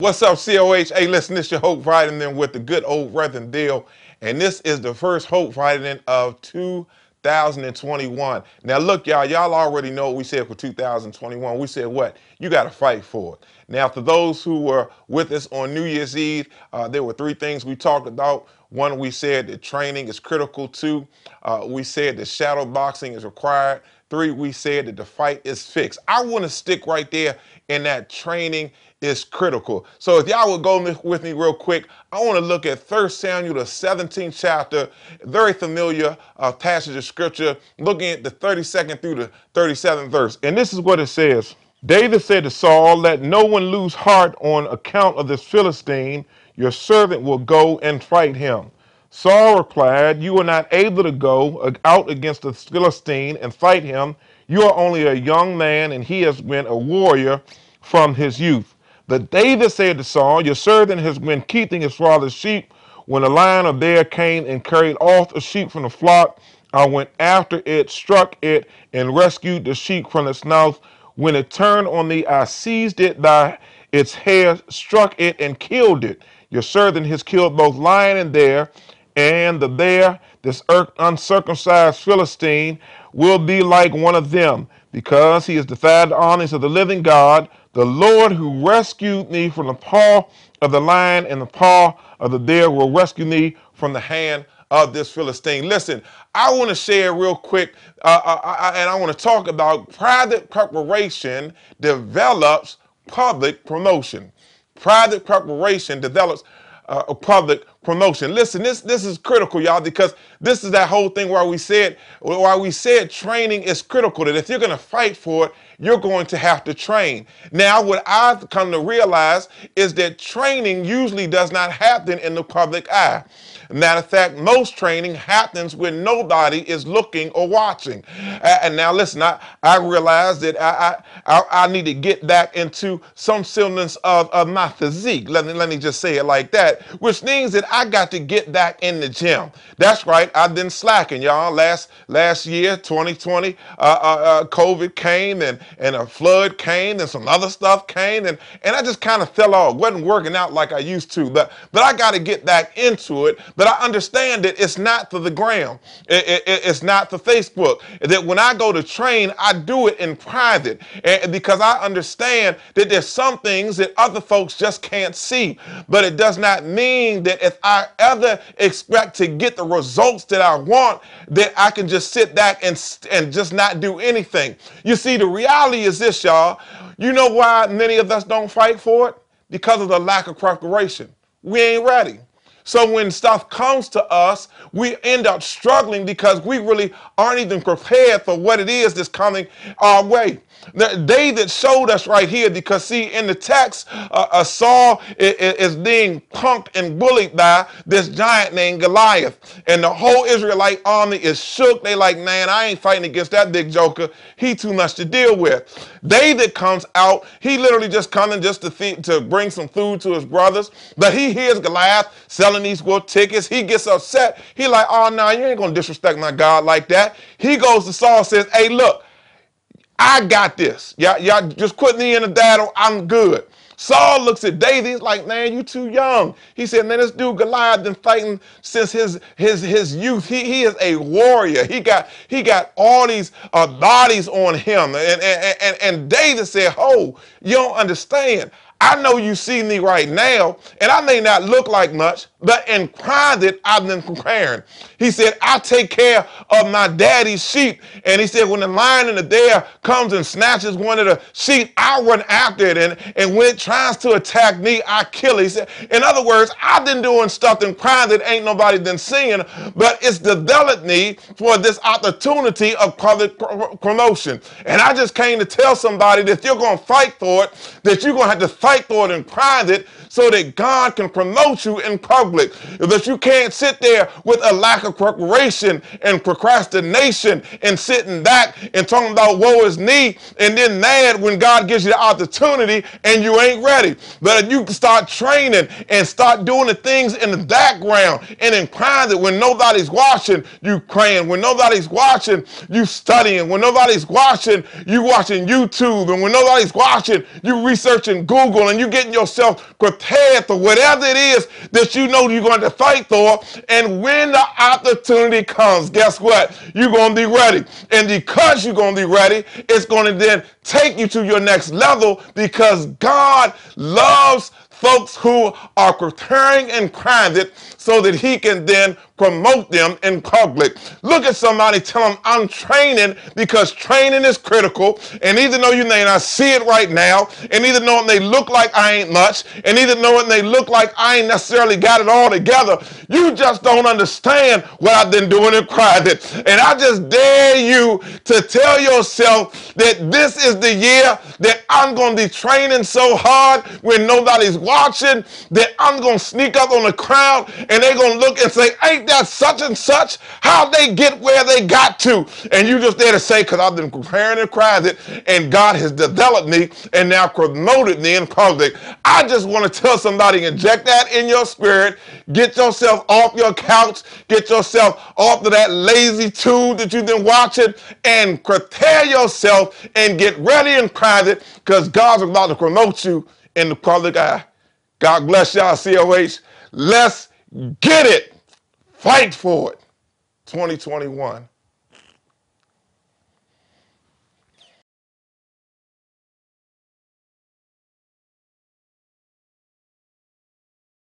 What's up, COH? Hey, listen, this is your Hope Vitamin with the good old Reverend deal. And this is the first Hope Vitamin of 2021. Now, look, y'all, y'all already know what we said for 2021. We said what? You got to fight for it. Now, for those who were with us on New Year's Eve, uh, there were three things we talked about. One, we said that training is critical. Two, uh, we said that shadow boxing is required. Three, we said that the fight is fixed. I want to stick right there in that training is critical. So if y'all would go with me real quick, I want to look at 1 Samuel, the 17th chapter, very familiar uh, passage of scripture, looking at the 32nd through the 37th verse. And this is what it says. David said to Saul, Let no one lose heart on account of this Philistine. Your servant will go and fight him. Saul replied, You are not able to go out against the Philistine and fight him. You are only a young man, and he has been a warrior from his youth. But David said to Saul, Your servant has been keeping his father's sheep. When a lion or bear came and carried off a sheep from the flock, I went after it, struck it, and rescued the sheep from its mouth. When it turned on me, I seized it by its hair, struck it, and killed it. Your servant has killed both lion and bear, and the bear, this uncircumcised Philistine, will be like one of them, because he has defied the honors of the living God. The Lord who rescued me from the paw of the lion and the paw of the bear will rescue me from the hand of this Philistine. Listen, I want to share real quick, uh, uh, uh, and I want to talk about private preparation develops public promotion. Private preparation develops uh, public promotion. Listen, this this is critical, y'all, because this is that whole thing where we said why we said training is critical. That if you're going to fight for it, you're going to have to train. Now, what I've come to realize is that training usually does not happen in the public eye. Matter of fact, most training happens when nobody is looking or watching. and now, listen, I, I realize that I, I, I need to get back into some semblance of, of my physique. Let me, let me just say it like that, which means that I got to get back in the gym. That's right, I've been slacking, y'all. Last last year, 2020, uh, uh, uh, COVID came and, and a flood came and some other stuff came and, and I just kind of fell off. Wasn't working out like I used to, but, but I got to get back into it but I understand that it's not for the gram. It, it, it's not for Facebook. That when I go to train, I do it in private and because I understand that there's some things that other folks just can't see. But it does not mean that if I ever expect to get the results that I want, that I can just sit back and, and just not do anything. You see, the reality is this, y'all. You know why many of us don't fight for it? Because of the lack of preparation. We ain't ready. So when stuff comes to us, we end up struggling because we really aren't even prepared for what it is that's coming our way. David showed us right here because, see, in the text, uh, uh, Saul is, is being punked and bullied by this giant named Goliath. And the whole Israelite army is shook. They like, man, I ain't fighting against that big joker. He too much to deal with. David comes out. He literally just coming just to, feed, to bring some food to his brothers. But he hears Goliath selling these war tickets. He gets upset. He like, oh, no, nah, you ain't to disrespect my God like that. He goes to Saul says, hey, look, I got this. Y'all, y'all just put me in the battle. I'm good. Saul looks at David. He's like, man, you too young. He said, man, this dude Goliath been fighting since his his his youth. He, he is a warrior. He got he got all these uh, bodies on him. And, and, and, and David said, oh, you don't understand. I know you see me right now, and I may not look like much, but in private, I've been preparing. He said, I take care of my daddy's sheep. And he said, when the lion and the bear comes and snatches one of the sheep, I run after it. And, and when it tries to attack me, I kill it. He said, in other words, I've been doing stuff in private ain't nobody been seeing, but it's developed me for this opportunity of public promotion. And I just came to tell somebody that you're going to fight for it, that you're going to have to fight for it in private so that God can promote you in public public. That you can't sit there with a lack of preparation and procrastination and sitting back and talking about woe is me and then mad when God gives you the opportunity and you ain't ready. But you can start training and start doing the things in the background and in private when nobody's watching, you praying. When nobody's watching, you studying. When nobody's watching, you watching YouTube. And when nobody's watching, you researching Google and you getting yourself prepared for whatever it is that you know you're going to fight for. And when the opportunity comes, guess what? You're going to be ready. And because you're going to be ready, it's going to then take you to your next level because God loves folks who are preparing and private so that he can then promote them in public. Look at somebody, tell them, I'm training because training is critical. And even though you may not see it right now, and even though may look like I ain't much, and even though may look like I ain't necessarily got it all together, you just don't understand what I've been doing in private. And I just dare you to tell yourself that this is the year that I'm going to be training so hard when nobody's watching that I'm going to sneak up on the crowd and they're going to look and say, ain't that such and such? How'd they get where they got to? And you just there to say, because I've been preparing and crying and God has developed me and now promoted me in public. I just want to tell somebody, inject that in your spirit. Get yourself off your couch. Get yourself off of that lazy tube that you've been watching and prepare yourself and get ready in private because God's about to promote you in the public eye. God bless y'all, COH. Let's get it. Fight for it. 2021.